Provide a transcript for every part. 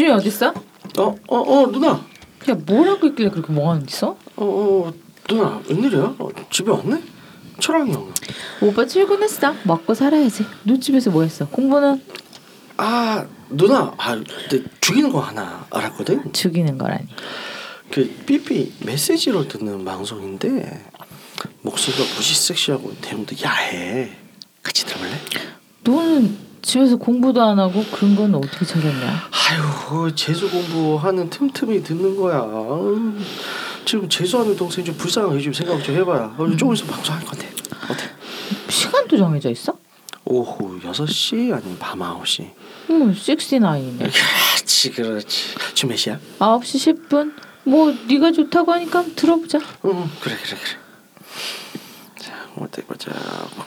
지금 어딨어? 어, 어, 어, 누나. 야 뭐라고 있길래 그렇게 멍하니 있어? 어, 어, 누나, 웬일이야? 어, 집에 왔네? 철왕이 형. 오빠 출근했어. 먹고 살아야지. 너 집에서 뭐 했어? 공부는 아, 누나, 아, 내 죽이는 거 하나 알았거든. 죽이는 거라니. 그 삐삐 메시지로 듣는 방송인데 목소리가 무시 섹시하고 내용도 야해. 같이 들어볼래? 너는 집에서 공부도 안 하고 그런 건 어떻게 찾았냐? 아유, 재수 공부하는 틈틈이 듣는 거야. 음, 지금 재수하는 동생 좀 불쌍하게 좀 생각 좀 해봐야. 어, 조금 있으면 방송할 건데. 어때? 시간도 정해져 있어? 오후 6시 아니면 밤 9시. 뭐 69이네. 그렇지 그렇지. 지금 몇 시야? 9시 10분. 뭐 네가 좋다고 하니까 들어보자. 응 그래 그래 그래. 자 어디 보자.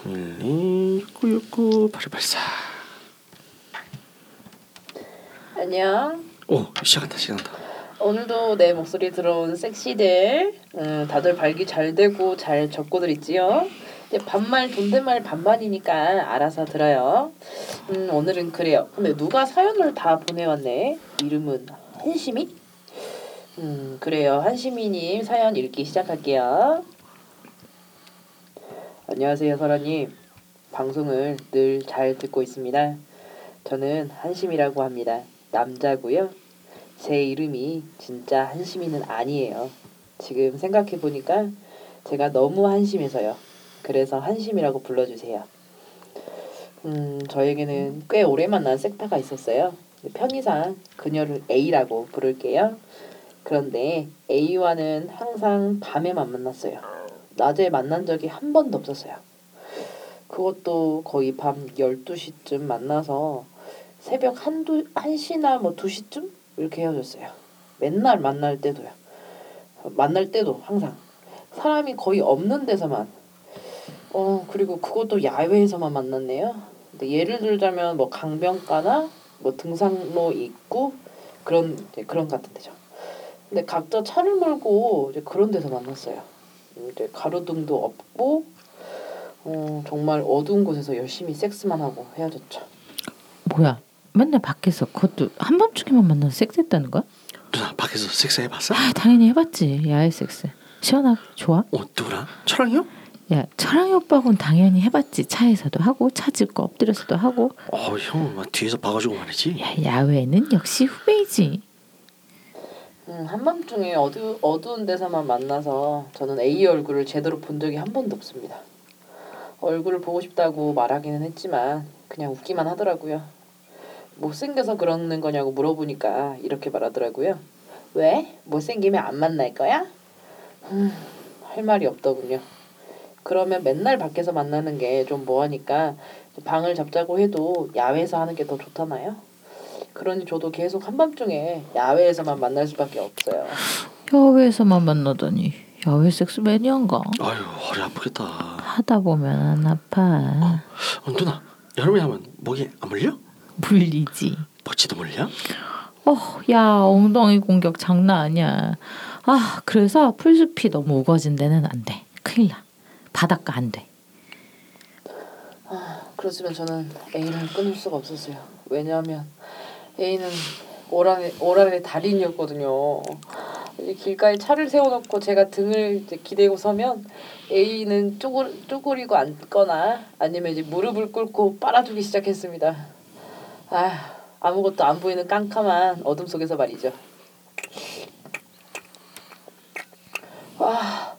012 6969 8284. 안녕. 오 시작한다 시작한다. 오늘도 내 목소리 들어온 섹시들, 음, 다들 발기 잘 되고 잘 적고들 있지요. 이제 반말 존댓말 반반이니까 알아서 들어요. 음, 오늘은 그래요. 근데 누가 사연을 다 보내왔네. 이름은 한시민? 음, 그래요. 한시민님 사연 읽기 시작할게요. 안녕하세요, 설아님. 방송을 늘 잘 듣고 있습니다. 저는 한심이라고 합니다. 남자고요. 제 이름이 진짜 한심이는 아니에요. 지금 생각해 보니까 제가 너무 한심해서요. 그래서 한심이라고 불러주세요. 음, 저에게는 꽤 오래 만난 섹파가 있었어요. 편의상 그녀를 A라고 부를게요. 그런데 A와는 항상 밤에만 만났어요. 낮에 만난 적이 한 번도 없었어요. 그것도 거의 밤 12시쯤 만나서 새벽 한두, 1시나 뭐 2시쯤 이렇게 헤어졌어요. 맨날 만날 때도요. 만날 때도 항상 사람이 거의 없는 데서만 어 그리고 그것도 야외에서만 만났네요. 근데 예를 들자면 뭐 강변가나 뭐 등산로 입구 그런 그런 같은 데죠. 근데 각자 차를 몰고 이제 그런 데서 만났어요. 이제 가로등도 없고 어 정말 어두운 곳에서 열심히 섹스만 하고 헤어졌죠. 뭐야? 맨날 밖에서 그것도 한밤중에만 만나서 섹스했다는 거야? 누나 밖에서 섹스 해봤어? 아 당연히 해봤지. 야외 섹스. 시원하고 좋아? 어 누구랑? 철왕이 형? 야 철랑이 오빠하고는 당연히 해봤지. 차에서도 하고 차 짚고 엎드려서도 하고. 어형 막 뒤에서 봐가지고 말이지. 야 야외는 역시 후배이지. 음, 한밤중에 어두, 어두운 데서만 만나서 저는 A 얼굴을 제대로 본 적이 한 번도 없습니다. 얼굴을 보고 싶다고 말하기는 했지만 그냥 웃기만 하더라고요. 못생겨서 그러는 거냐고 물어보니까 이렇게 말하더라고요. 왜? 못생기면 안 만날 거야? 음, 할 말이 없더군요. 그러면 맨날 밖에서 만나는 게 좀 뭐하니까 방을 잡자고 해도 야외에서 하는 게 더 좋잖아요. 그러니 저도 계속 한밤중에 야외에서만 만날 수밖에 없어요. 야외에서만 만나다니. 야외 섹스 매니아인가? 아유 허리 아프겠다. 하다 보면 안 아파. 어, 누나 여름에 하면 목이 안 물려? 물리지. 버치도 물려? 어, 야 엉덩이 공격 장난 아니야. 아 그래서 풀숲이 너무 우거진 데는 안 돼. 큰일 나. 바닷가 안 돼. 아, 그렇지만 저는 A를 끊을 수가 없었어요. 왜냐하면 A는 오란의 오란의 달인이었거든요. 길가에 차를 세워놓고 제가 등을 이제 기대고 서면 A는 쪼글 쪼그리고 앉거나 아니면 이제 무릎을 꿇고 빨아주기 시작했습니다. 아 아무것도 안 보이는 깜깜한 어둠 속에서 말이죠. 아,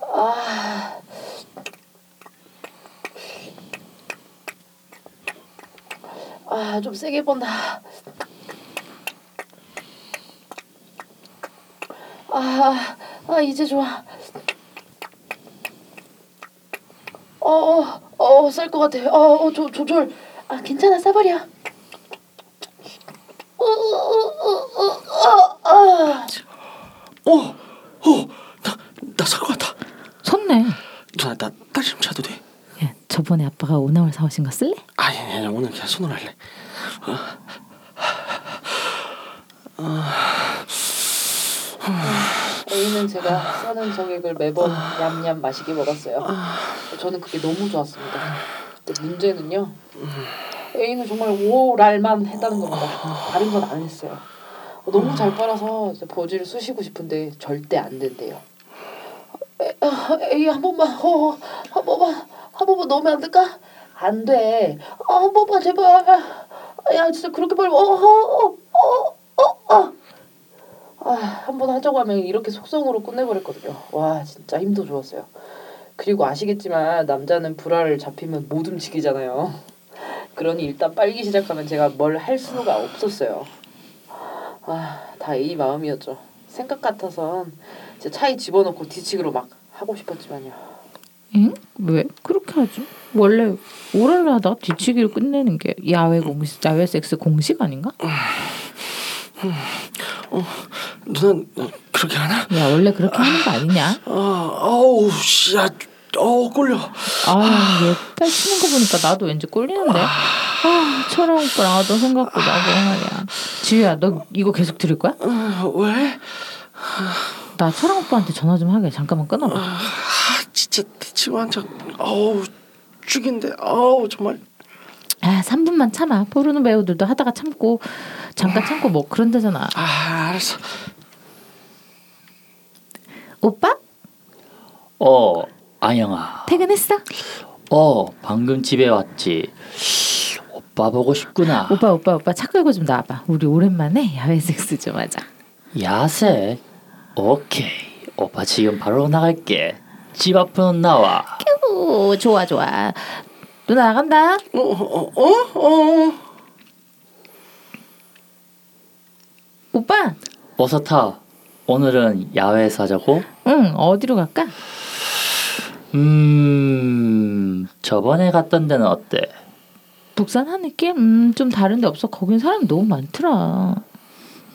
아. 아, 좀 세게 본다. 아, 아, 이제 좋아. 어, 어, 어, 쌀것 같아. 어, 어, 조, 조절. 아, 괜찮아, 싸버려. 어, 어, 어, 어, 어, 아. 어, 어, 나 나살 것 같아. 섰네. 누나 나 딸 좀 차도 돼? 야 저번에 아빠가 오나홀 사오신 거 쓸래? 아니 아니 오늘 그냥 손으로 할래. A는 제가 써는 정액을 매번 냠냠 마시게 먹었어요. 저는 그게 너무 좋았습니다. 근데 문제는요. A는 정말 오랄만 했다는 겁니다. 다른 건 안 했어요. 어, 너무 잘 빨아서 진짜 버지를 쑤시고 싶은데 절대 안 된대요. 에, 아, 에이 한 번만 어, 한 번만 한 번만 넣으면 안 될까? 안 돼. 아, 한 번만 제발. 아, 야 진짜 그렇게 빨리 어어어어 어 어, 어, 아, 한 번 하자고 하면 이렇게 속성으로 끝내버렸거든요. 와 진짜 힘도 좋았어요. 그리고 아시겠지만 남자는 불알을 잡히면 못 움직이잖아요. 그러니 일단 빨기 시작하면 제가 뭘 할 수가 없었어요. 아, 다 A 마음이었죠. 생각 같아선 제 차에 집어넣고 뒤치기로 막 하고 싶었지만요. 응? 왜 그렇게 하지? 원래 오랄을 하다가 뒤치기를 끝내는 게 야외 공식, 야외 섹스 공식 아닌가? 누나 그렇게 하나? 야 원래 그렇게 하는 거 아니냐? 아, 아우 씨야, 어 꼴려. 아 얘 딸 치는 거 보니까 나도 왠지 꼴리는데. 아 철아 오빠랑 하던 생각도 나고 말이야. 지우야 너 이거 계속 들을 거야? 어, 왜? 나 철아 오빠한테 전화 좀 하게. 잠깐만 끊어봐. 아, 진짜 대치고 한장 어우 죽인데 어우 정말 아 3분만 참아. 포르노 배우들도 하다가 참고 잠깐 참고 뭐 그런다잖아. 아 알았어 오빠 어, 아영아. 퇴근했어? 어, 방금 집에 왔지. 오빠 보고 싶구나. 오빠 오빠 오빠 차 끌고 좀 나와봐. 우리 오랜만에 야외 섹스 좀 하자. 야색? 오케이. 오빠 지금 바로 나갈게. 집 앞으로 나와. 오 좋아 좋아. 누나 나간다. 어 어 어 어, 어, 어. 오빠. 어서 타. 오늘은 야외에서 하자고? 응 어디로 갈까? 음, 저번에 갔던 데는 어때? 북산 하늘길? 음좀 다른데 없어. 거긴 사람이 너무 많더라.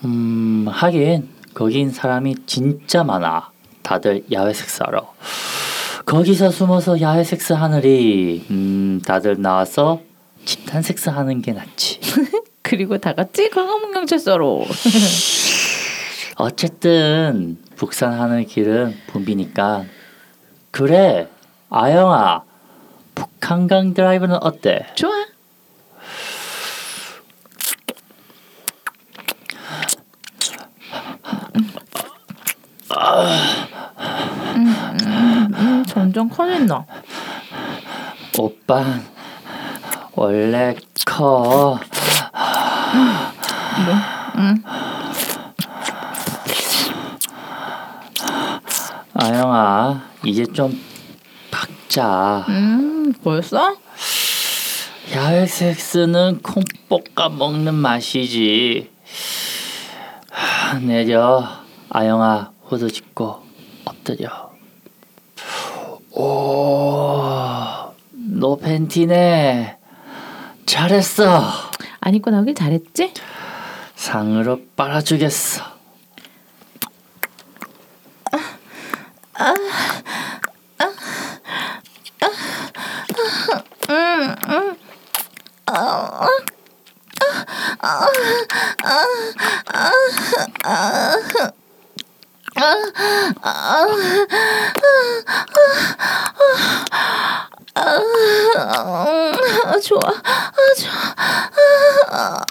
음, 하긴 거긴 사람이 진짜 많아. 다들 야외 섹스하러. 거기서 숨어서 야외 섹스 하느리 음, 다들 나와서 집단 섹스 하는 게 낫지. 그리고 다 같이 광화문경찰서로. 어쨌든 북산 하는 길은 붐비니까 그래 아영아 북한강 드라이브는 어때? 좋아. 음, 음, 음, 점점 커진다. 오빠 원래 커. 아영아 이제 좀 박자. 음, 벌써? 야외 섹스는 콩 볶아 먹는 맛이지. 하, 내려 아영아 후드 짚고 엎드려. 오, 너 팬티네. 잘했어. 안 입고 나오길 잘했지? 상으로 빨아주겠어. 아, 좋아.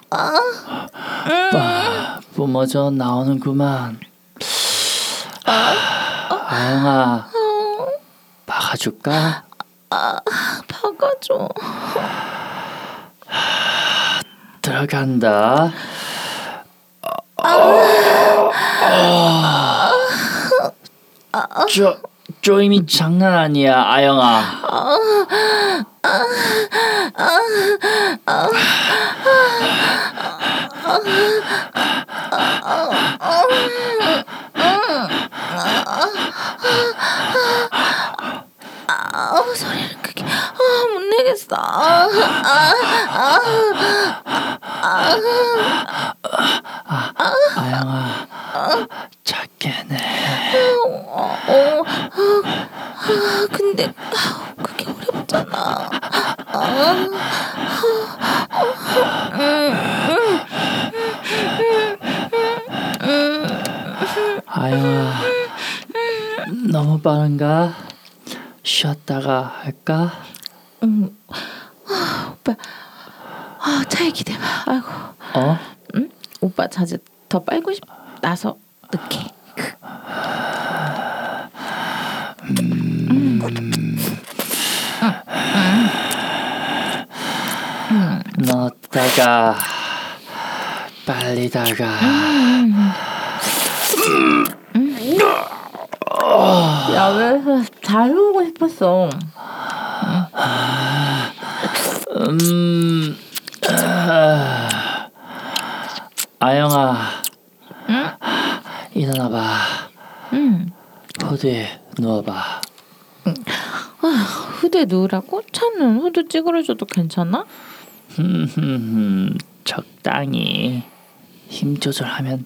아, 좋아. 뿜어져 나오는구만. 아영아, 박아줄까? 박아줘. 들어간다. 저 조임이 장난 아니야, 아영아. 아, 소리를 크게. 아, 못 내겠어. 아, 아영아, 작게 내. 어, 어, 아, 근데 아, 그게 어렵잖아. 아영아, 너무 빠른가? 쉬었다가 할까? 음, 아, 오빠. 아, 차에 기대봐. 아이고. 어? 오빠 자제 더 빨고 싶 나서 늦게. 넣다가 빨리 다가 야외 에서 잘 놀고 싶었어. 음 아, 아영아 일어나봐 응. 호두에 누워봐 후대 누우라고? 차는 후드 찌그러져도 괜찮아? 흠흠흠 적당히 힘 조절하면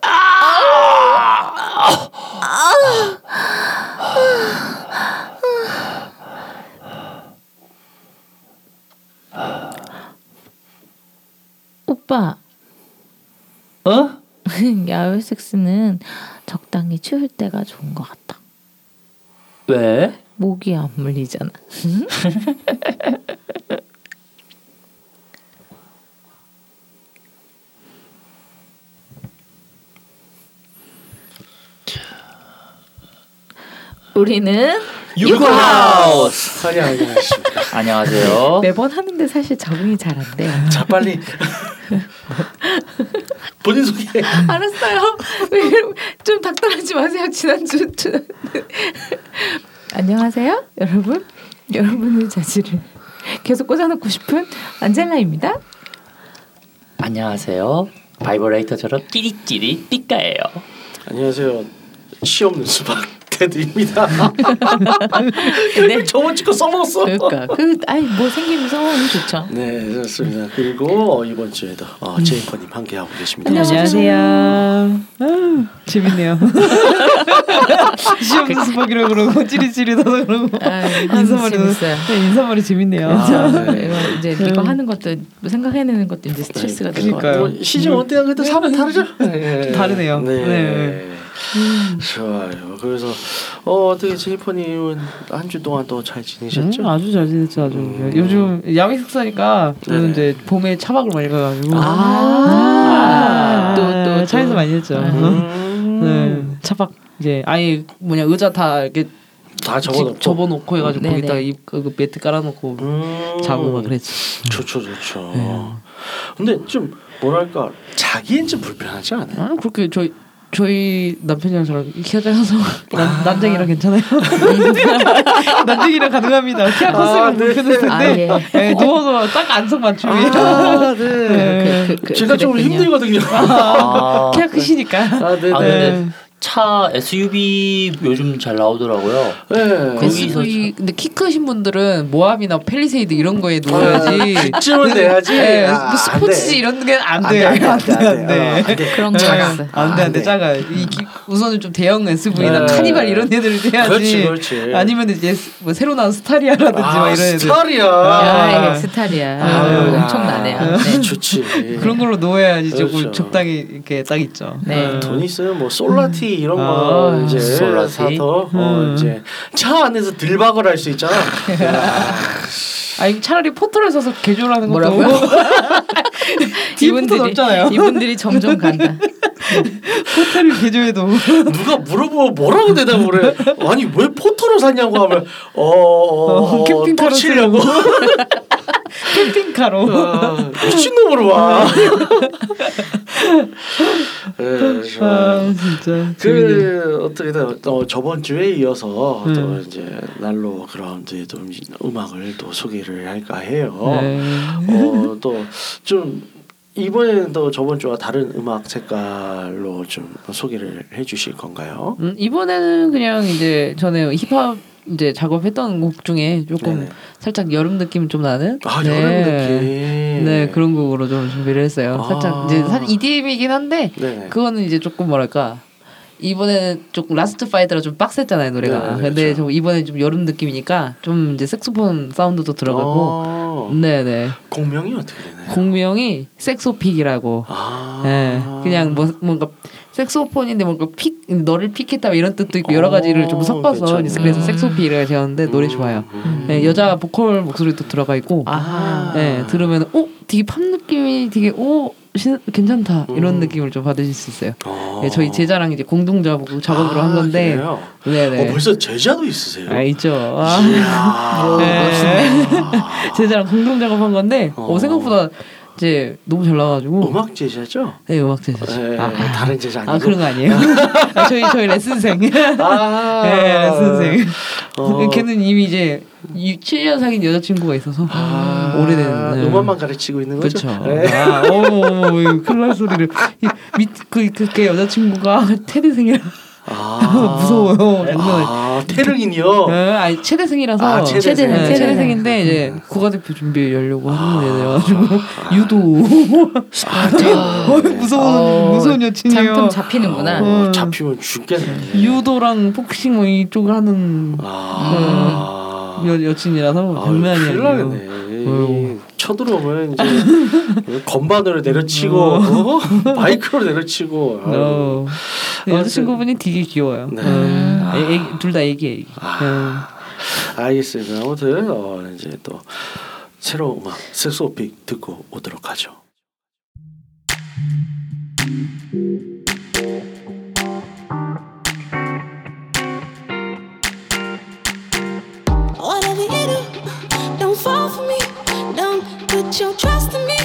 啊 야외 섹스는 적당히 치울 때가 좋은 것 같다. 왜? 목이 안 물리잖아. 우리는 유쿠하우스 안녕하십니까. 안녕하세요 매번 하는데 사실 적응이 잘 안 돼요. 자 빨리 본인 소개. 알았어요. 좀 닥달하지 마세요. 지난주 안녕하세요, 여러분. 여러분의 자지를 계속 꽂아놓고 싶은 안젤라입니다. 안녕하세요 바이브레이터처럼 찌릿찌릿 삐까예요 안녕하세요. 시 없는 수박 테 드입니다. 네. 저번 주거 써먹었어. 그러니까 그 아이 뭐 생기면 써오면 좋죠. 네 그렇습니다. 그리고 어, 이번 주에도 어, 제이퍼님 함께하고 계십니다. 안녕하세요. 아, 재밌네요. 시험도 수박이라고 그러고 찌릿찌릿하다 그러고 아, 인사말이 재밌어요. 네, 인사말이 재밌네요. 아, 그렇죠. 네. 이거 이제 이거 하는 것도 생각해내는 것도 이제 스트레스가 될 것. 같아요. 뭐 시즌 1 때랑 그때 사람 다르죠? 네. 다르네요. 네. 네. 좋아요. 그래서 어, 어떻게 제이퍼님은 한 주 동안 또 잘 지내셨죠? 음, 아주 잘 지냈죠. 아주 음. 요즘 야외 숙사니까 네네. 저는 이제 봄에 차박을 많이 가가지고 아, 또, 또, 또. 차에서 많이 했죠. 음. 네, 차박 이제 아예 뭐냐 의자 다 이렇게 다 접어놓고. 접어놓고 해가지고 네네. 거기다가 이, 그 매트 깔아놓고 음. 자고 막 그랬죠. 좋죠, 좋죠. 네. 근데 좀 뭐랄까 자기엔 좀 불편하지 않아요? 아 그렇게 저희 저희 남편이랑 저랑 키가 작아서 난, 난쟁이랑 괜찮아요. 난쟁이랑 가능합니다. 키가 컸으면 아, 네. 불편했을 텐데 아, 예. 네, 누워서 딱 안성 맞춤이. 아, 네. 네. 그, 그, 그, 제가 좀 그랬군요. 힘들거든요. 아, 키가 크시니까. 아, 네, 아 네. 차 SUV 요즘 잘 나오더라고요 네. 거기서 SUV 근데 키 크신 분들은 모함이나 펠리세이드 이런 거에 놓아야지. 그쯤은 내야지. 네, 아, 뭐 돼. 이런 게안안 돼. 돼, 안 돼, 안 돼, 안안 돼. 어, 안 돼. 그런 거 네. 있어. 안 돼, 안 돼, 돼. 작아. 이 기- 우선은 좀 대형 SUV나 네. 카니발 이런 애들을 해야지. 그렇지, 그렇지. 아니면 이제 뭐 새로 나온 스타리아라든지 막 아, 이런 애들. 스타리아. 야, 아. 엑스탈이야. 아유, 엄청 나네요. 아, 네. 좋지. 그런 걸로 놓아야지 조금 그렇죠. 적당히 이렇게 딱 있죠. 네. 음. 돈 있으면 뭐 솔라티 이런 거 아, 이제 솔라티? 사서 어 음. 이제 차 안에서 들박을 할 수 있잖아. 야, 아니 차라리 포터를 사서 개조하는 것도 뭐라고요? 뒤부터 없잖아요. 이분들이 점점 간다. 포터를 개조해도 누가 물어보면 뭐라고 대답을 해? 아니 왜 포터를 샀냐고 하면 어, 어, 어, 캠핑카로 또 치려고 캠핑카로. 아, 미친놈으로 와. 네. 아 진짜. 재밌네. 그 어떻게든 어, 저번 주에 이어서 또 음. 이제 난로 그라운드의 또 음- 음악을 또 소개를 할까 해요. 네. 어, 또좀 이번에는 또 저번 주와 다른 음악 색깔로 좀 소개를 해주실 건가요? 음, 이번에는 그냥 이제 전에 힙합 이제 작업했던 곡 중에 조금 네네. 살짝 여름 느낌 좀 나는 아 네. 여름 느낌. 네 그런 곡으로 좀 준비를 했어요. 아. 살짝 이제 사실 EDM이긴 한데 네네. 그거는 이제 조금 뭐랄까 이번에는 조금 last fight라 좀 빡셌잖아요 노래가. 네, 근데 그렇죠. 좀 이번에 좀 여름 느낌이니까 좀 이제 색소폰 사운드도 들어가고. 어, 네네. 곡명이 어떻게 되나요? 곡명이 색소픽이라고. 아, 예, 그냥 뭐 뭔가 색소폰인데 뭔가 pick 너를 pick했다 이런 뜻도 있고 여러 가지를 좀 어, 섞어서 그래서 음. 색소픽이라고 되었는데 노래 좋아요. 음. 예, 여자 보컬 목소리도 들어가 있고, 아. 예, 들으면 어 되게 팝 느낌이 되게 오 신- 괜찮다 이런 음. 느낌을 좀 받으실 수 있어요. 어. 예, 저희 제자랑 이제 공동 작업 작업으로 한 아, 건데, 그래요? 네네. 어, 벌써 제자도 있으세요? 아 있죠. 아. 네. 제자랑 공동 작업한 건데, 어, 어. 생각보다 이제 너무 잘 나와가지고, 음악 제자죠? 네 음악 제자. 네, 아, 다른 제자 아니고. 아 그런 거 아니에요? 아, 저희 저희 레슨생. 아, 네, 레슨생. 어. 걔는 이미 이제 7년 사귄 여자친구가 있어서 아, 오래된 네. 음악만 가르치고 있는 거죠. 그렇죠. 네. 아, 어머 어머 어머 큰일 날 소리를 밑그 그게 여자친구가 테드생이라 아, 무서워요. 장난 아, 태릉인이요. 네, 아니 최대생이라서 아, 최대생. 네, 최대생. 최대생인데 이제 국가대표 준비하려고 하는 애들이가지고 유도 어, 무서운 어, 무서운 여친이에요. 장점 잡히는구나. 어. 어, 잡히면 죽겠네. 유도랑 복싱 뭐 이쪽을 하는 아, 여, 여친이라서 아, 장난이 큰일 아니에요. 쳐들어오면 이제 건반으로 내려치고 어? 마이크로 내려치고. 아유. 어. 여자친구분이 되게 귀여워요. 네. 음. 둘다 애기 애기. 아. 알겠습니다. 아무튼 어, 이제 또 새로운 음악 섹소픽 듣고 오도록 하죠. Put your trust in me.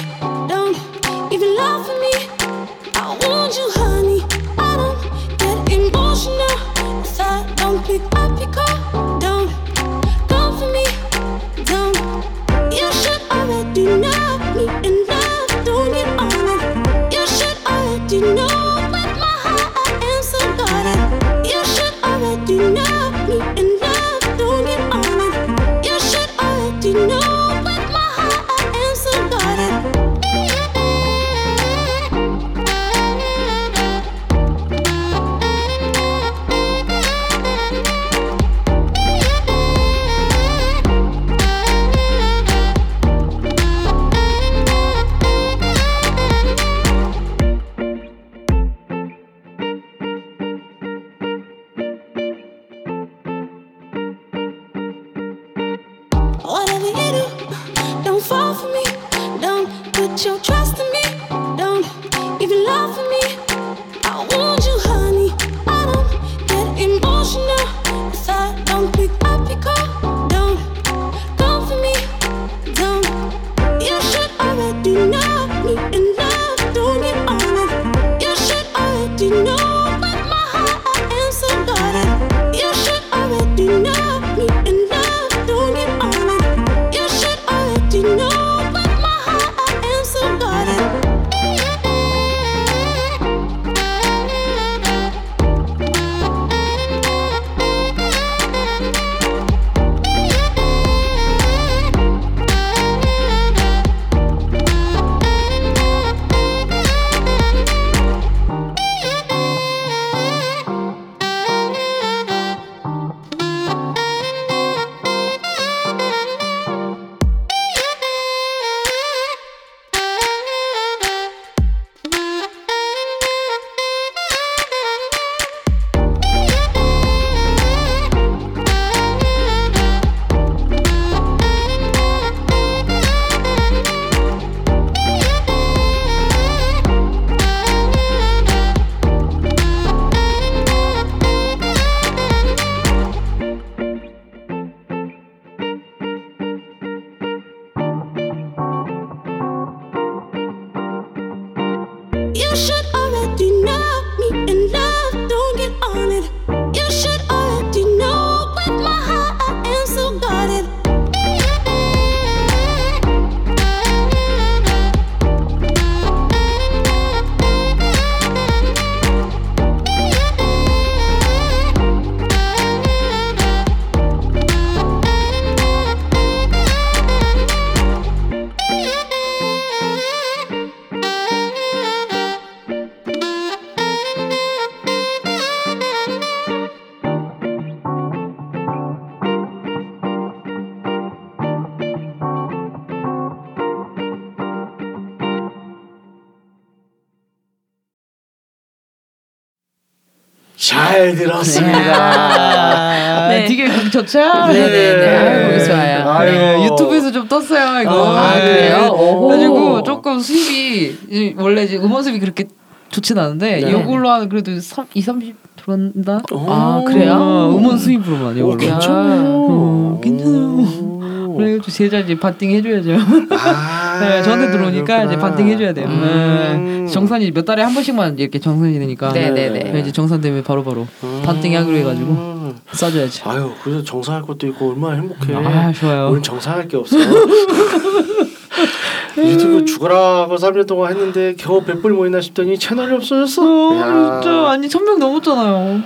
잘 들었습니다. 네. 되게 곡 좋죠? 네네네. 아이고, 좋아요. 아유. 네, 유튜브에서 좀 떴어요 이거. 아, 네. 그래요? 오호. 그래가지고 조금 수입이 이- 원래 이제 음원 수입이 그렇게 좋진 않은데 네. 이걸로 한 그래도 3, 2, 30 들어간다. 아, 그래요? 어, 음원 수입으로만 오, 이걸로. 어, 괜찮아요. 오. 그래가지고 제자 이제 반띵 해줘야죠. 아, 네, 저한테 들어오니까 이제 그렇구나. 반띵 해줘야 돼요. 음. 네. 정산이 몇 달에 한 번씩만 이렇게 정산이 되니까. 네네네. 그래서 이제 정산 되면 바로 바로 음. 반띵하기로 해가지고 싸줘야지. 아유, 그래서 정상할 것도 있고 얼마나 행복해. 아 좋아요. 오늘 정상할 게 없어. 유튜브 죽어라고 3년 동안 했는데 겨우 100불 모이나 싶더니 채널이 없어졌어. 어, 야. 진짜 아니 천명 넘었잖아요.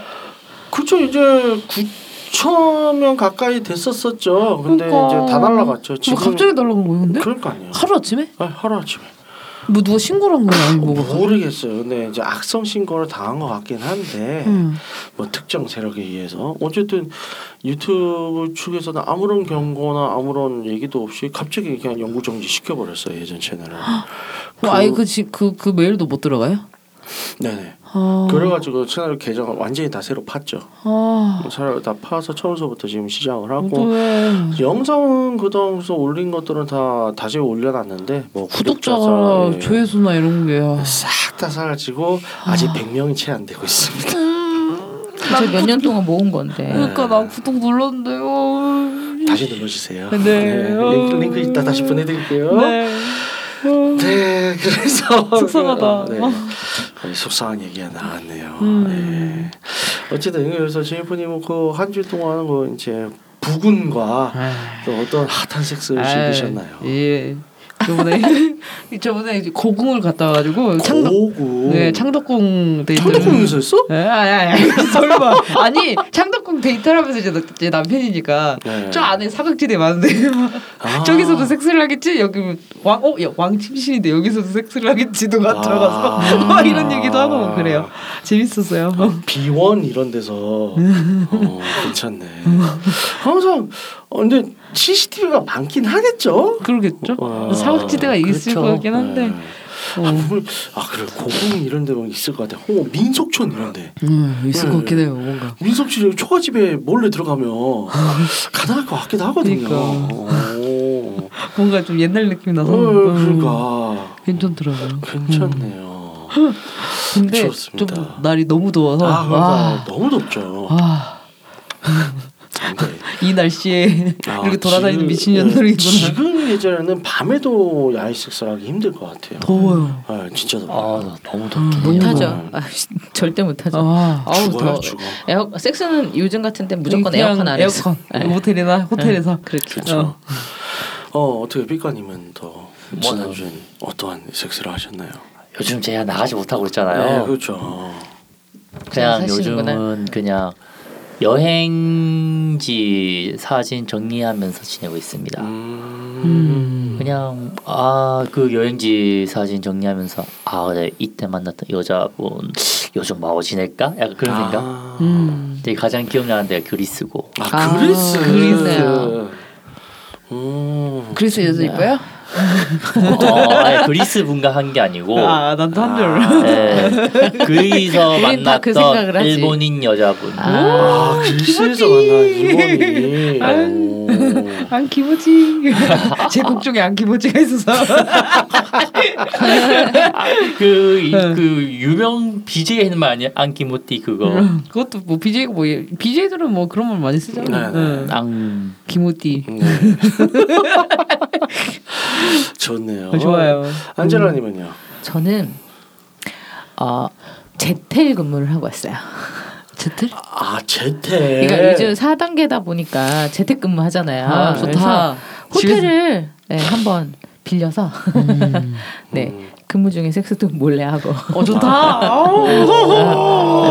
그쵸 이제 9 천명 가까이 됐었었죠. 근데 그러니까. 이제 다 날라갔죠. 뭐 갑자기 날라간 거예요, 근데? 그러니까 아니에요. 하루 아침에? 아, 하루 아침에. 뭐 누가 신고를 한 거야, 뭐가? 모르겠어요. 근데 이제 악성 신고를 당한 것 같긴 한데 음. 뭐 특정 세력에 의해서 어쨌든 유튜브 측에서는 아무런 경고나 아무런 얘기도 없이 갑자기 그냥 영구 정지 시켜버렸어요 예전 채널을. 그, 아예 그그 그 그 메일도 못 들어가요? 네네. 아. 그래가지고 채널 계정 완전히 다 새로 팠죠. 아. 차라리 다 파서 처음서부터 지금 시작을 하고 어떡해. 영상은 그동안서 올린 것들은 다 다시 올려놨는데 뭐 구독자 구독자 조회수나 이런 게. 아. 싹다 사라지고 아직 100명이 채 안 되고 있습니다. 저몇년 동안 모은 건데. 그러니까 나 구독 눌렀는데 요. 다시 눌러주세요. 네. 링크, 링크 이따 다시 보내드릴게요. 네, 네. 그래서 속상하다. 네. 아니, 속상한 얘기가 나왔네요. 음. 네. 어쨌든 그래서 제이프님은 그한주 동안 그 이제 부군과 또 어떤 핫한 섹스를 즐기셨나요? 예. 저번에 저번에 고궁을 갔다 와가지고 창덕 고궁. 네 창덕궁 데이트. 창덕궁에서 했어? 예, 아니 아니 아니 설마 아니 창덕궁 데이트를 하면서 이제, 나- 이제 남편이니까 네. 저 안에 사각지대 많은데 아. 저기서도 섹스를 하겠지 여기 왕어 왕 침실인데 여기서도 섹스를 하겠지도 가 아. 들어가서 막 이런 얘기도 하고 그래요 재밌었어요. 비원 이런 데서 어, 괜찮네. 항상 어, 근데 CCTV가 많긴 하겠죠. 그러겠죠. 와, 사각지대가 있을 그렇죠. 것 같긴 한데. 네. 아, 보면 아 그래 고궁 이런 데가 있을 것 같아. 어 민속촌 이런 데. 음 있을 네. 것 같긴 해요 뭔가. 민속촌 초가집에 몰래 들어가면 가능할 것 같기도 하거든요. 그러니까. 오. 뭔가 좀 옛날 느낌이 나서 어, 음, 그러니까 괜찮더라고요. 괜찮네요. 근데 좋습니다. 좀 날이 너무 더워서 아 그러니까 와, 너무 덥죠. 아, 이 날씨에 아, 이렇게 돌아다니는 지금, 미친년들이구나. 지금 예전에는 밤에도 야외 섹스를 하기 힘들 것 같아요. 더워요. 아 진짜 더워. 아 너무 너무 해요. 못하죠. 음. 아, 씨, 절대 못하죠. 아, 아우 죽어요 더 죽어. 에어 섹스는 요즘 같은 때 무조건 에어컨 아래서. 에어컨 모텔이나 호텔에서 그렇죠. 그렇죠. 어. 어 어떻게 삐까님은 더 뭐, 지난주엔 어떠한 섹스를 하셨나요? 요즘 제가 나가지 못하고 네 있잖아요. 그렇죠. 그냥. 요즘은 그냥 여행지 사진 정리하면서 지내고 있습니다. 음. 그냥 아 그 여행지 사진 정리하면서 아 그래 이때 만났던 여자분 요즘 뭐하고 지낼까? 약간 그런 생각. 아, 음. 근데 가장 기억나는 데가 그리스고. 아, 아, 그리스. 그리스요. 음. 그리스 여자 이뻐요? 어, 아니, 그리스 분가 한게 아니고 아, 난또 한 줄. 네, 그리서 우린 다그 만났던 하지. 일본인 여자분. 아, 그리스에서 만난 일본이. 아. 오. 안 기모지. 제곡 중에 안 기모지가 있어서. 그, 이, 네. 그 유명 BJ 하는 말 아니야? 안키모띠 그거. 음, 그것도 뭐 BJ가 뭐 BJ들은 뭐 그런 말 많이 쓰잖아. 네, 네. 응. 앙. 기모띠. 네. 좋네요. 어, 좋아요. 안젤라님은요? 저는 어 재택 근무를 하고 왔어요. 제틀? 아 재택. 그러니까 요즘 4단계다 보니까 재택 근무 하잖아요. 아, 좋다. 호텔을 네, 한번 빌려서 음. 네 근무 중에 섹스도 몰래 하고 어 좋다.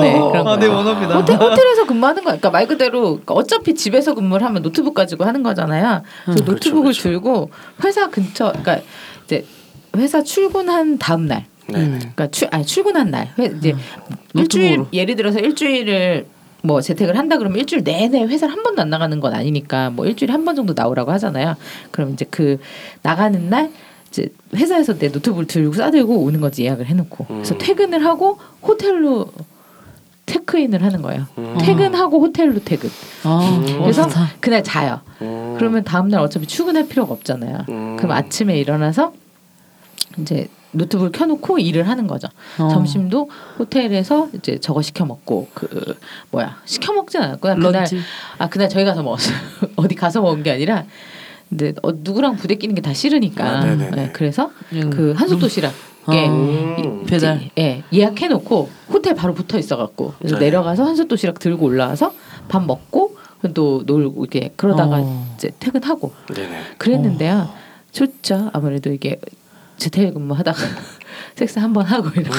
네, 그런 아, 네. 원합니다. 호텔, 호텔에서 근무하는 거, 그러니까 말 그대로 그러니까 어차피 집에서 근무를 하면 노트북 가지고 하는 거잖아요. 그래서 그렇죠, 노트북을 그렇죠. 들고 회사 근처, 그러니까 이제 회사 출근한 다음 날, 네. 그러니까 출 아니 출근한 날, 회, 이제 일주일 노트북으로. 예를 들어서 일주일을 뭐 재택을 한다 그러면 일주일 내내 회사를 한 번도 안 나가는 건 아니니까 뭐 일주일에 한 번 정도 나오라고 하잖아요. 그럼 이제 그 나가는 날 이제 회사에서 내 노트북을 들고 싸들고 오는 거지 예약을 해놓고 그래서 음. 퇴근을 하고 호텔로 체크인을 하는 거예요. 음. 퇴근하고 호텔로 퇴근. 아, 그래서 좋다. 그날 자요. 음. 그러면 다음날 어차피 출근할 필요가 없잖아요. 음. 그럼 아침에 일어나서 이제 노트북을 켜놓고 일을 하는 거죠. 어. 점심도 호텔에서 이제 저거 시켜 먹고 그 뭐야 시켜 먹진 않았고요. 그날 런치. 아 그날 저희 가서 먹었어요. 어디 가서 먹은 게 아니라 근데 어, 누구랑 부대끼는 게 다 싫으니까. 아. 네, 그래서 음. 그 한솥 도시락에 음. 배달. 예 예약해 놓고 호텔 바로 붙어 있어 갖고 그래서 네. 내려가서 한솥 도시락 들고 올라와서 밥 먹고 또 놀고 이렇게 그러다가 어. 이제 퇴근하고 네네. 그랬는데요. 좋죠. 아무래도 이게 재택근무하다가 섹스 한 번 하고 이러고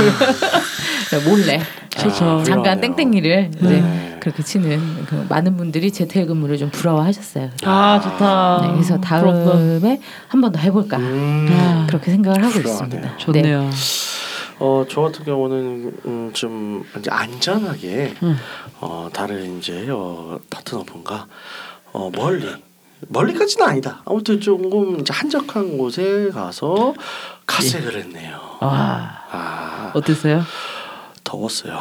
몰래 좋죠. 아, 잠깐. 땡땡이를 이제 네. 그렇게 치는 그 많은 분들이 재택근무를 좀 부러워하셨어요. 아 좋다. 네, 그래서 부럽다. 다음에 한 번 더 해볼까 음. 아, 그렇게 생각을 하고 훌륭하네요. 있습니다. 네. 좋네요. 어, 저 같은 경우는 음, 좀 이제 안전하게 음. 어, 다른 이제 어, 파트너분과 어, 멀리 멀리까지는 아니다. 아무튼 조금 이제 한적한 곳에 가서 카색을 했네요. 아 아, 어땠어요? 더웠어요.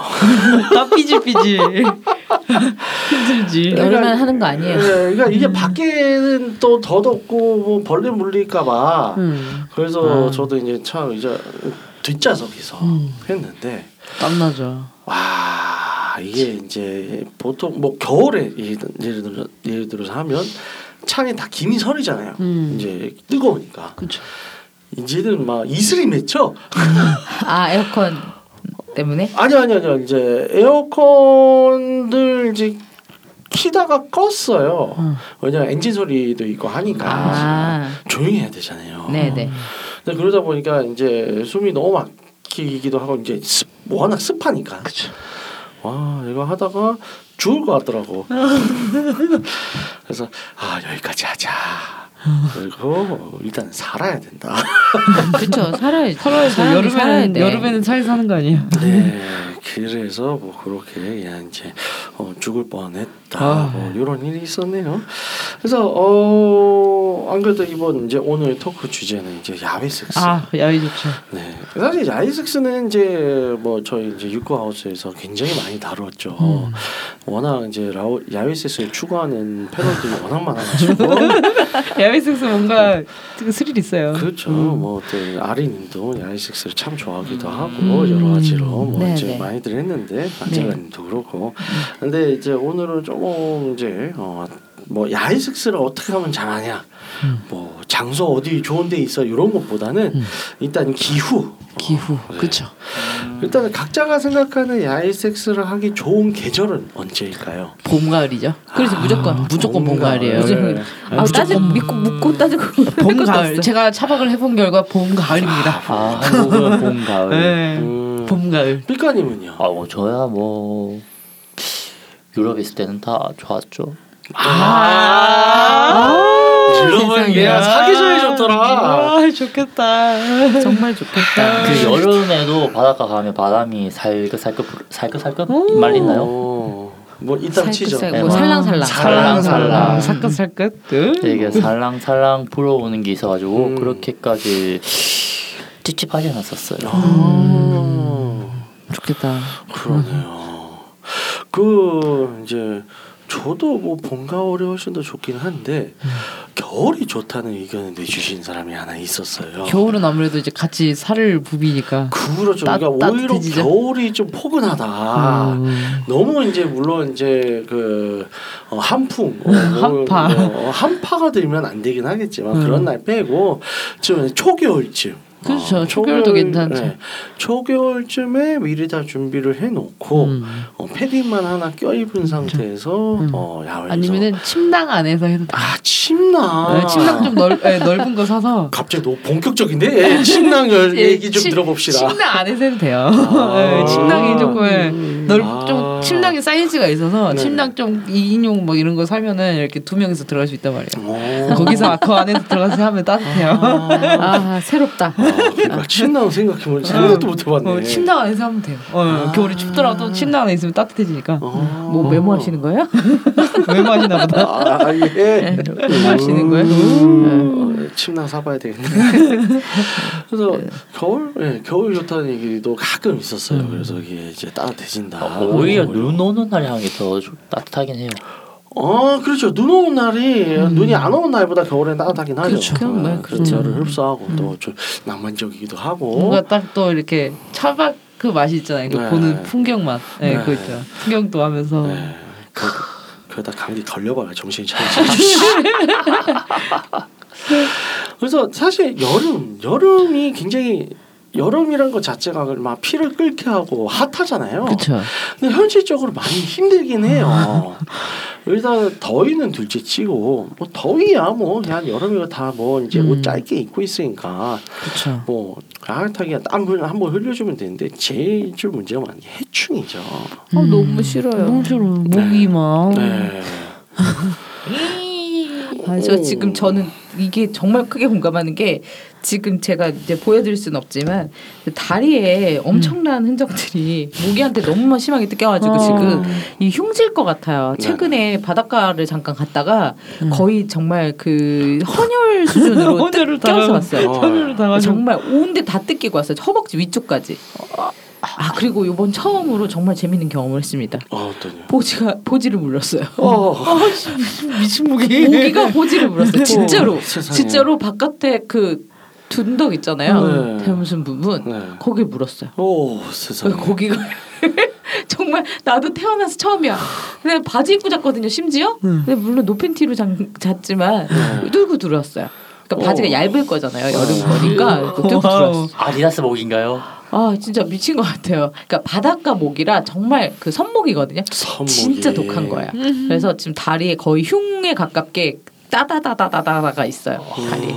나 삐질삐질. 힘들지. 여름엔 하는 거 아니에요. 네, 그러니까 이게 밖에는 또 더 덥고 뭐 벌레 물릴까봐 음. 그래서 아. 저도 이제 참 이제 뒷좌석에서 음. 했는데 땀나죠. 와 이게 이제 보통 뭐 겨울에 예를 예를 들어 예를 들어서 하면 창에 다 김이 서리잖아요. 음. 이제 뜨거우니까 그렇죠. 이제는 막 이슬이 맺혀. 아 에어컨 때문에 아니 아니 아니 이제 에어컨들 이제 키다가 껐어요. 음. 왜냐면 엔진 소리도 있고 하니까 아 조용히 해야 되잖아요. 네네 근데 그러다 보니까 이제 숨이 너무 막히기도 하고 이제 습, 워낙 습하니까. 그쵸. 와 이거 하다가 죽을 것 같더라고. 그래서 아 여기까지 하자. 그리고 일단 살아야 된다. 그렇죠 살아야지 살아야죠. 사람이 살아야 여름에는 돼. 여름에는 잘 사는 거 아니에요? 네, 그래서 뭐 그렇게 그냥 이제 어, 죽을 뻔했다. 아. 뭐 이런 일이 있었네요. 그래서 어 안 그래도 이번 이제 오늘 토크 주제는 이제 야외 섹스. 아 야외 좋죠. 네, 사실 야외 섹스는 이제 뭐 저희 이제 육구 하우스에서 굉장히 많이 다뤘죠. 음. 워낙 이제 라오, 야외 섹스를 추구하는 패널들이 워낙 많아가지고 야외 섹스 뭔가 되게 스릴 있어요. 그렇죠. 음. 뭐또 아리님도 야외 섹스를 참 좋아하기도 하고 여러 가지로 뭐 네, 이제 네. 많이들 했는데 안젤라님도 그렇고. 근데 이제 오늘은 조금 이제 어 뭐 야외 섹스를 어떻게 하면 잘하냐. 음. 뭐 장소 어디 좋은데 있어 이런 것보다는 음. 일단 기후. 기후. 네. 그렇죠. 일단 각자가 생각하는 야외 섹스를 하기 좋은 계절은 언제일까요? 봄 가을이죠. 그래서 무조건 무조건 봄 봄가을. 가을이에요. 무조건 아 무조건 따지고 봄. 믿고 묻고 따지고 봄 가을. 제가 차박을 해본 결과 봄 가을입니다. 아 한국은 봄 가을. 네. 음, 봄 가을. 삐까님은요? 아, 뭐 저야 뭐 유럽에 있을 때는 다 좋았죠. 아, 들어보면 세상에. 얘가 사계절이 좋더라. 아 좋겠다. 정말 좋겠다. 그 여름에도 바닷가 가면 바람이 살긋살긋 불- 살긋살긋 오. 말리나요? 어, 뭐 이따 치죠. 살긋살긋, 네, 뭐뭐 살랑살랑 살랑살랑. 살긋살긋. 되게 살랑살랑 불어오는 게 있어가지고 음. 그렇게까지 찝찝하지 않았었어요. 아, 좋겠다. 그러네요. 그 이제 저도 뭐 봄가을이 훨씬 더 좋긴 한데 겨울이 좋다는 의견을 내주신 사람이 하나 있었어요. 겨울은 아무래도 이제 같이 살을 부비니까. 그렇죠. 따- 그러니까 오히려 따뜻해지죠? 겨울이 좀 포근하다. 음. 너무 이제 물론 이제 그 어, 한풍 어, 한파. 어, 한파가 들면 안 되긴 하겠지만 음. 그런 날 빼고 좀 초겨울쯤 그렇죠. 초겨울도 괜찮죠. 네. 초겨울쯤에 미리 다 준비를 해놓고 음. 어, 패딩만 하나 껴입은 상태에서 음. 어, 야외에서 아니면은 침낭 안에서 해도 돼. 아 침낭 네, 침낭 좀 넓, 네, 넓은 거 사서 갑자기 너무 본격적인데 예, 침낭 열 예, 얘기 좀 침- 들어봅시다. 침낭 안에서 해도 돼요. 아. 네, 침낭이 조금 예, 넓, 아. 좀 침낭이 사이즈가 있어서 네. 침낭 좀 2인용 뭐 이런 거 사면은 이렇게 두 명이서 들어갈 수 있단 말이에요. 오. 거기서 그 안에서 들어가서 하면 따뜻해요. 아 새롭다. 그러니까 침낭 생각해보면 생각도 못 해봤네. 어, 침낭 안에서 하면 돼요. 어, 겨울에 춥더라도 침낭 안에 있으면 따뜻해지니까. 어. 뭐 메모하시는 거예요? 왜 마시나 보다. 아, 예. 메모하시는 거예요? 음, 어, 침낭 사봐야 되겠네. 그래서 겨울, 예, 겨울 좋다는 얘기도 가끔 있었어요. 그래서 이게 이제 따뜻해진다. 어, 오히려 눈 오는 날이 하는 게더 따뜻하긴 해요. 어, 그렇죠. 눈 오는 날이 눈이 안 오는 날보다 겨울엔 따뜻하긴 하죠. 그렇죠. 뭐, 어, 그렇죠. 열을 흡수하고 또좀 낭만적이기도 하고. 뭔가 딱 또 이렇게 차박 그 맛이 있잖아요. 그 네. 보는 풍경 맛. 네, 네. 그거 있죠. 풍경도 하면서. 네. 그, 그러다 감기 걸려봐야 정신이 차리지. 그래서 사실 여름 여름이 굉장히 여름이란 것 자체가 막 피를 끓게 하고 핫하잖아요. 그렇죠. 근데 현실적으로 많이 힘들긴 해요. 여기다 더위는 둘째치고 뭐 더위야 뭐 그냥 여름이고 다 뭐 이제 옷 음. 짧게 입고 있으니까 그렇죠. 뭐 따뜻하게 땀을 한번 흘려주면 되는데 제일 좀 문제가 많은 게 해충이죠. 어, 너무 싫어요. 너무 싫어. 목이 막. 네. 아, 저 지금 저는 이게 정말 크게 공감하는 게 지금 제가 이제 보여드릴 수는 없지만 다리에 엄청난 흔적들이 모기한테 너무 심하게 뜯겨가지고 어. 지금 이 흉질 것 같아요. 네. 최근에 바닷가를 잠깐 갔다가 거의 정말 그 헌혈 수준으로 뜯겨서. 왔어요. 정말 온데 다 뜯기고 왔어요. 허벅지 위쪽까지. 아 그리고 이번 처음으로 정말 재밌는 경험을 했습니다. 어, 어떠냐? 보지가 보지를 물렸어요. 어. 미친 목이. 모기가 보지를 물었어요. 진짜로. 어, 세상에. 진짜로 바깥에 그 둔덕 있잖아요. 네. 대무슨 부분 네. 거기 물었어요. 오 세상에. 거기가 정말 나도 태어나서 처음이야. 근데 바지 입고 잤거든요. 심지어. 근데 물론 노팬티로 잤, 잤지만 네. 뚫고 들어왔어요. 그러니까 바지가 어. 얇을 거잖아요. 여름 거니까 뚫고. 들어왔어. 아디다스 목인가요? 아 진짜 미친 것 같아요. 그러니까 바닷가 모기라 정말 그 선목이거든요. 선목이. 진짜 독한 거야. 그래서 지금 다리에 거의 흉에 가깝게 따다다다다다가 있어요. 다리.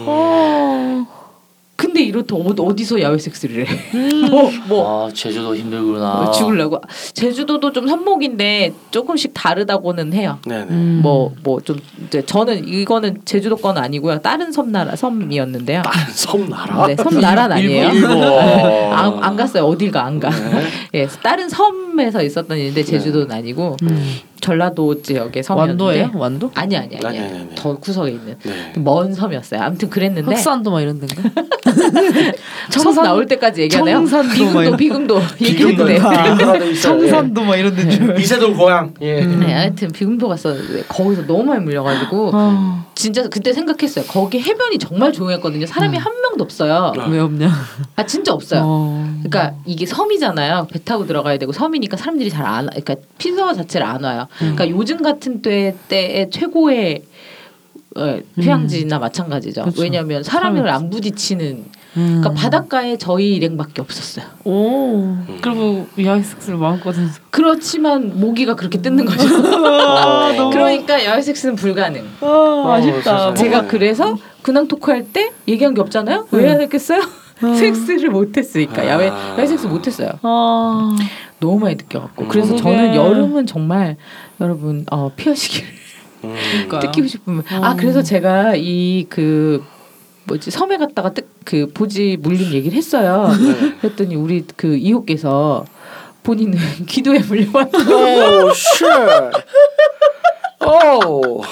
어. 근데 이렇다 어- 어디서 야외 섹스를 해? 뭐, 뭐 아 제주도 힘들구나. 죽을라고. 제주도도 좀 선목인데 조금씩 다르다고는 해요. 네네. 음. 뭐뭐 좀 이제 저는 이거는 제주도 건 아니고요. 다른 섬 나라 섬이었는데요. 섬나라. 네, 섬 나라는 아니에요. 일본. 네, 안, 안 갔어요. 어딜 가 안 가. 네. 예, 다른 섬에서 있었던 일인데 제주도는 아니고 음. 전라도 지역의 섬이었는데 완도예요? 완도? 아니 아니 아니 아니, 아니. 더 구석에 있는 네. 먼 섬이었어요. 아무튼 그랬는데 흑산도 막 이런 데인가? 섬 나올 때까지 얘기하네요. 청산도 막 비금도 비금도 비금도 얘기했는데. 비금도가 돼 있어요. 청산도 막 이런 줄. 예. 이세돌 고향. 예. 네, 하여튼 비금도 갔었는데 거기서 너무 많이 물려가지고 아, 진짜 그때 생각했어요. 거기 해변이 정말 조용했거든요. 사람이 한 명도 없어요. 아. 왜 없냐? 아 진짜 없어요. 어. 그러니까 이게 섬이잖아요. 배 타고 들어가야 되고 섬이니까 사람들이 잘 안, 그러니까 피서 자체를 안 와요. 그러니까 요즘 같은 때 때의 최고의 어, 휴양지나 마찬가지죠. 그쵸. 왜냐하면 사람을 안 부딪히는. 음. 그러니까 바닷가에 저희 일행밖에 없었어요. 오. 그리고 야외 섹스를 마음껏 해서. 그렇지만 모기가 그렇게 뜯는 거죠. 어. 그러니까 야외 섹스는 불가능. 아, 아쉽다. 세상에. 제가 네. 그래서 근황 토크할 때 얘기한 게 없잖아요. 왜 해야 했겠어요? 섹스를 못했으니까 야외 아. 야외 섹스 못했어요. 아. 너무 많이 느껴갖고 음. 그래서 그게- 저는 여름은 정말 여러분 어, 피하시기를 음. 뜯기고 싶으면 어. 아 그래서 제가 이 그 뭐지 섬에 갔다가 뜨, 그 보지 물린 얘기를 했어요. 네. 그랬더니 우리 그 이호께서 본인은 귀두에 물려왔다. oh, shit. 오.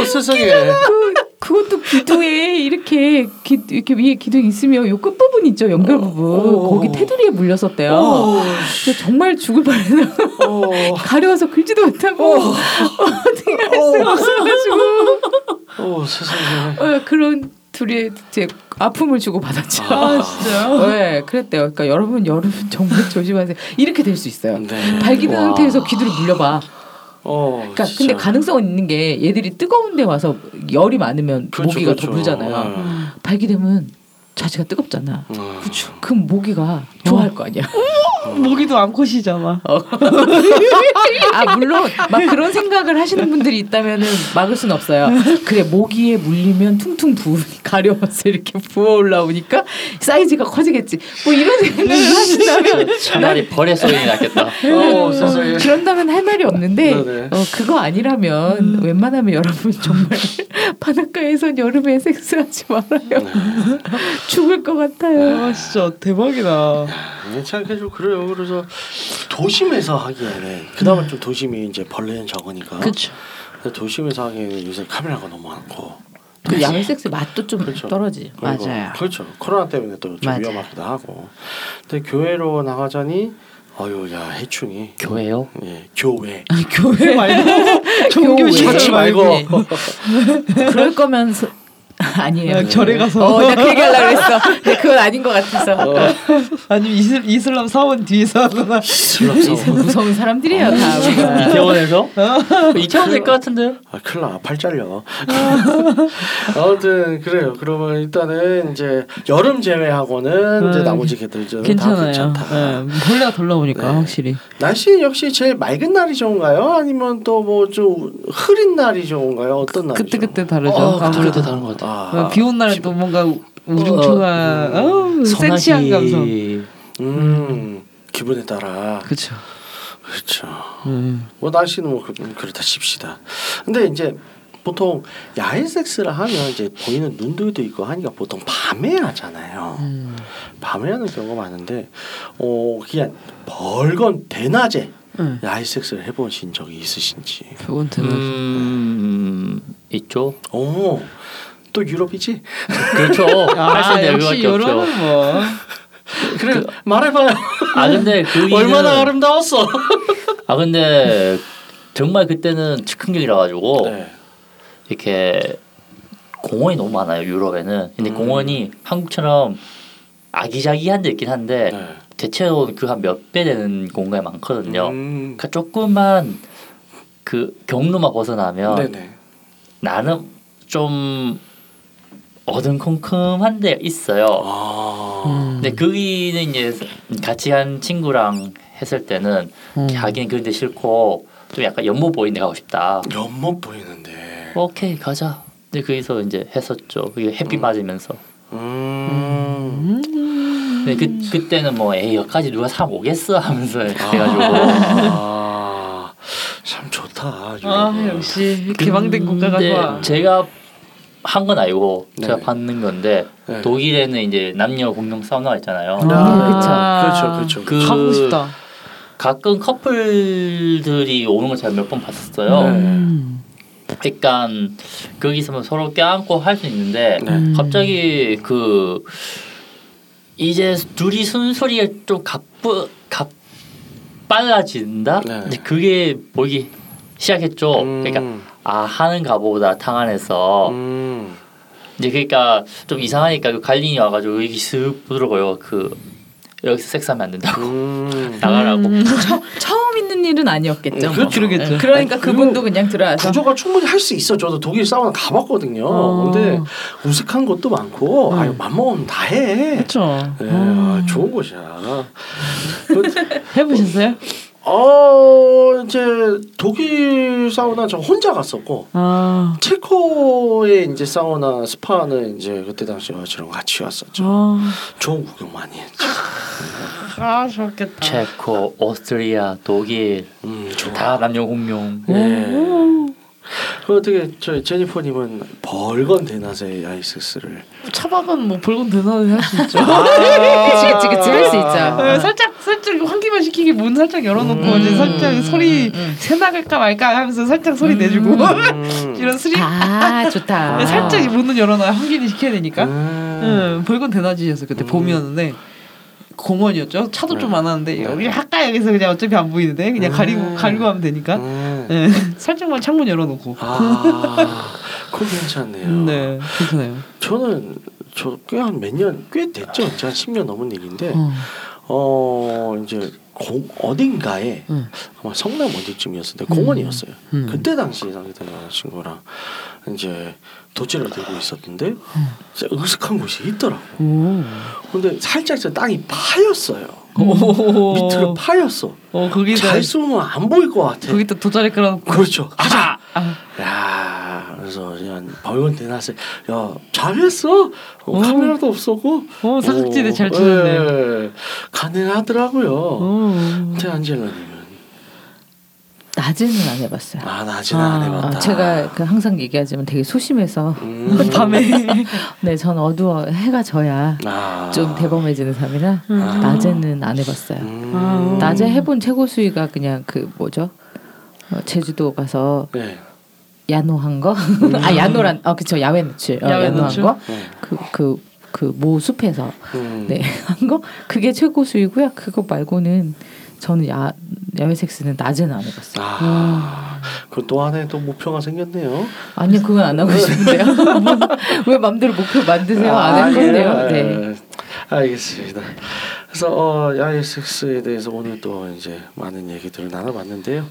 오, 세상에. 그것도 기도에 이렇게 기, 이렇게 위에 기둥 있으면 요 끝 부분 있죠 연결 부분 어. 거기 테두리에 물렸었대요. 오, 그래서 정말 죽을 뻔했나 오. 가려워서 긁지도 못하고 어떻게 할 수가 없어가지고 오, 세상에. 어, 그런 둘이 이제 아픔을 주고 받았죠. 아, 진짜요? 네, 그랬대요. 그러니까 여러분 여러분 정말 조심하세요. 이렇게 될 수 있어요. 네. 발기된 와. 상태에서 귀두를 물려봐. 어, 그러니까 진짜. 근데 가능성은 있는 게 얘들이 뜨거운 데 와서 열이 많으면 그렇죠, 모기가 그렇죠. 더 물잖아요. 네. 발기되면 자체가 뜨겁잖아. 음. 그럼 모기가 좋아할 거 아니야. 모기도 암컷이잖아. 아 물론 막 그런 생각을 하시는 분들이 있다면은 막을 순 없어요. 그래 모기에 물리면 퉁퉁 부으니까 가려워서 이렇게 부어 올라오니까 사이즈가 커지겠지. 뭐 이런 생각을 하신다면 차라리 벌의 소리 났겠다. 어, 세상에. 그런다면 할 말이 없는데 네네. 어, 그거 아니라면 웬만하면 여러분 정말 바닷가에선 여름에 섹스하지 말아요. 죽을 것 같아요. 아 진짜 대박이다. 괜찮게 좀 그래요. 그래서 도심에서 하기에는 그나마 좀 도심이 이제 벌레는 적으니까. 그렇죠. 근데 도심에서 하기에는 요새 카메라가 너무 많고. 그 야외 섹스 맛도 좀 그렇죠. 그리고 맞아요. 그렇죠. 코로나 때문에 또 좀. 위험하기도 하고. 근데 교회로 나가자니 어유 야 해충이 교회요? 예 교회 교회 말고 종교 교회. 시설 말고 그럴 거면 서- 아니에요. 아, 절에 가서. 어, 나그 얘기 하려고 그랬어. 근데 그건 아닌 것 같아서. 아니면 이슬, 이슬람 사원 뒤에서 하거나 슬럼서 무서운 사람들이에요 다. 이태원에서? 이태원 될것 같은데? 아 큰일 나 팔 잘려 아무튼 그래요 그러면 일단은 이제 여름 제외하고는 이제 음, 나머지 개들은 다 괜찮아요. 괜찮다 네, 벌레가 덜 나오니까 네. 확실히. 날씨 역시 제일 맑은 날이 좋은가요 아니면 또 뭐 좀 흐린 날이 좋은가요 어떤 날이죠 그때 그때 다르죠. 어, 아무래도 그때 다른 것 같아. 아, 비온 날은 또 뭔가 우중충한 어, 어우, 섹시한 감성. 음 기분에 따라 그렇죠. 그렇죠 음. 뭐 날씨는 뭐 그, 그렇다 칩시다. 근데 이제 보통 야외 섹스를 하면 이제 보이는 눈들도 있고 하니까 보통 밤에 하잖아요. 음. 밤에 하는 경우가 많은데 어 그냥 벌건 대낮에 음. 야외 섹스를 해보신 적이 있으신지. 그건 대단. 음, 있죠. 오. 또 유럽이지? 그렇죠. 있는 역시. 요런은 뭐. 그래 말해봐요. 아 근데 그 얼마나 아름다웠어. 아 근데 정말 그때는 즉흥적이라 가지고 네. 이렇게 공원이 너무 많아요 유럽에는. 근데 음. 공원이 한국처럼 아기자기한 데 있긴 한데 네. 대체로 그 한 몇 배 되는 공간이 많거든요. 음. 그러니까 조금만 그 경로만 벗어나면 네네. 나는 좀 어dun컴컴한 데 있어요. 아. 음. 근데 거기는 이제 같이 한 친구랑 했을 때는 음. 하기는 그런데 싫고 좀 약간 연못 보이는 데 가고 싶다. 연못 보이는데. 오케이 가자. 근데 거기서 이제 했었죠. 그게 햇빛 음. 맞으면서. 음. 음. 근데 그 그때는 뭐 에이 여기까지 누가 사람 오겠어 하면서 해가지고 아, 참 좋다. 아 유럽은. 역시 개방된 국가가 좋아. 제가 한 건 아니고 제가 네. 받는 건데 네. 독일에는 이제 남녀 공용 사우나가 있잖아요. 아, 그렇죠, 그렇죠. 그 가보고 싶다. 가끔 커플들이 오는 걸 제가 몇 번 봤었어요. 네. 음. 그러니까 거기서 뭐 서로 껴안고 할 수 있는데 네. 음. 갑자기 그 이제 둘이 숨소리가 좀 갑부 갑 빨라진다. 네. 이제 그게 보이기 시작했죠. 음. 그러니까 아 하는가 보다 탕 안에서 음. 이제 그러니까 좀 이상하니까 그 갈린이 와가지고 여기 쓱 부드러워요. 그 여기서 섹스하면 안 된다고 음. 나가라고. 처, 처음 있는 일은 아니었겠죠. 음, 그렇죠. 뭐. 그러겠죠. 그러니까 아니, 그분도 그냥 들어와서 구조가 충분히 할 수 있어. 저도 독일 사우나 가봤거든요. 어. 근데 우스한 것도 많고, 음. 아유 맘먹으면 다 해. 그렇죠. 네, 아, 좋은 곳이야. 그, 해보셨어요? 어 이제 독일 사우나 저 혼자 갔었고 아. 체코의 이제 사우나 스파는 이제 그때 당시에 저랑 같이 왔었죠. 아. 좋은 구경 많이 했죠. 아 좋겠다. 체코, 오스트리아, 독일 음 다. 남녀 공용. 네. 그 어떻게 저 제니퍼님은 벌건 대낮에 야이섹스를 차박은 뭐 벌건 대낮에 할 수 있죠. 그치, 그치, 그치, 할 수 있죠. 네, 살짝 살짝 환기만 시키기 문 살짝 열어놓고 음. 이제 살짝 소리 음. 새 나갈까 말까 하면서 살짝 소리 음. 내주고 음. 이런 스리 아 좋다. 네, 살짝 문은 열어놔야 환기는 시켜야 되니까. 음. 응, 벌건 대낮이었어 그때 음. 봄이었는데 공원이었죠. 차도 좀 네. 많았는데 네. 여기 가까이에서 그냥 어차피 안 보이는데 그냥 음. 가리고 가리고 하면 되니까. 음. 네, 살짝만 창문 열어놓고. 아, 그거 괜찮네요. 네, 괜찮아요. 저는 저 꽤 한 몇 년 꽤 됐죠. 한 10년 넘은 일인데 어. 어 이제 공 어딘가에 응. 아마 성남 어디쯤이었는데 공원이었어요. 음. 그때 당시 사귀던 여자친구랑 이제 도치를 들고 있었는데 진짜 으슥한 곳이 있더라고. 오. 근데 살짝 저 땅이 파였어요. 오. 밑으로 파였어. 어 거기다 잘 숨으면 안 보일 것 같아. 거기다 돗자리 깔아놓고. 그렇죠. 가자. 아. 야 그래서 그냥 벌건 대낮에 야 잘했어. 어, 카메라도 없었고. 어, 사각지대 어, 잘 치는데요. 예, 가능하더라고요. 어. 태 안젤라님은 낮에는 안 해봤어요. 아 낮에는 안 아, 해봤다. 어, 제가 그 항상 얘기하지만 되게 소심해서 음. 밤에 네, 전 어두워 해가 져야 아. 좀 대범해지는 삶이라 아. 낮에는 안 해봤어요. 음. 아. 낮에 해본 최고 수위가 그냥 그 뭐죠? 어, 제주도 가서 네. 야노한 거? 아 야노란 어 그쵸 야외 노출 어, 야외 야노한 노출? 거? 네. 그그 그모 숲에서 음. 네 한 거 그게 최고 수위고요. 그거 말고는 저는 야 야외 섹스는 낮에는 안 해봤어요. 아. 그또 하나의 또 목표가 생겼네요. 아니요 그건 안 하고 싶은데요. 왜 맘대로 목표 만드세요? 안할 아, 건데요. 예. 네. 알겠습니다. 그래서 어, 야외 섹스에 대해서 오늘 또 이제 많은 얘기들을 나눠봤는데요.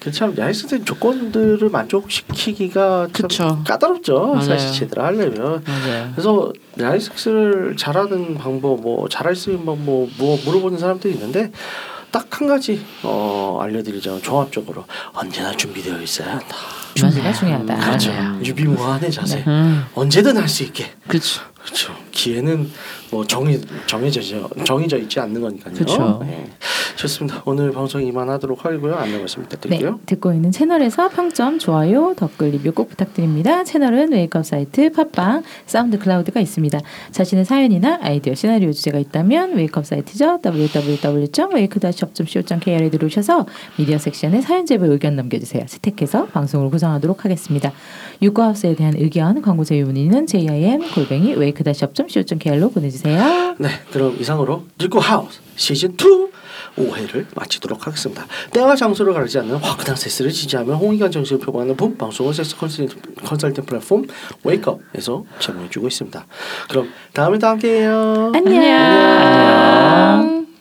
그참 야외 섹스 조건들을 만족시키기가 참. 까다롭죠. 맞아요. 사실 제대로 하려면. 맞아요. 그래서 야외 섹스를 잘하는 방법, 뭐 잘할 수 있는 방법, 뭐 물어보는 사람들이 있는데 딱 한 가지 어, 알려드리자면 종합적으로 언제나 준비되어 있어야 한다. 준비가 중요하다. 그렇죠. 맞아요. 유비무한의 자세. 음, 언제든 할 수 있게. 그렇죠. 그렇죠. 기회는 뭐 정해 정해져 정해져 있지 않는 거니까요. 그쵸. 네. 좋습니다. 오늘 방송 이만하도록 하고요. 안내 말씀 네, 부탁드릴게요. 듣고 있는 채널에서 평점, 좋아요, 댓글 리뷰 꼭 부탁드립니다. 채널은 Wake Up 사이트, 팟빵, SoundCloud가 있습니다. 자신의 사연이나 아이디어, 시나리오 주제가 있다면 Wake Up 사이트죠. www.wake-up.co.kr에 들어오셔서 미디어 섹션에 사연 제보 의견 남겨주세요. 채택해서 방송을 구성하도록 하겠습니다. 육과하우스에 대한 의견, 광고 제휴 문의는 jim 골뱅이 wake-up.co.kr로 보내주세요. 네, 그럼 이상으로 늙고 하우스 시즌 2 5회를 마치도록 하겠습니다. 때와 장소를 가리지 않는 화끈한 세스를 지지하며 홍익한 정신을 표방하는 본 방송은 섹스 컨설팅, 컨설팅 플랫폼 웨이크업에서 제공해주고 있습니다. 그럼 다음에 또 함께해요. 안녕. 안녕.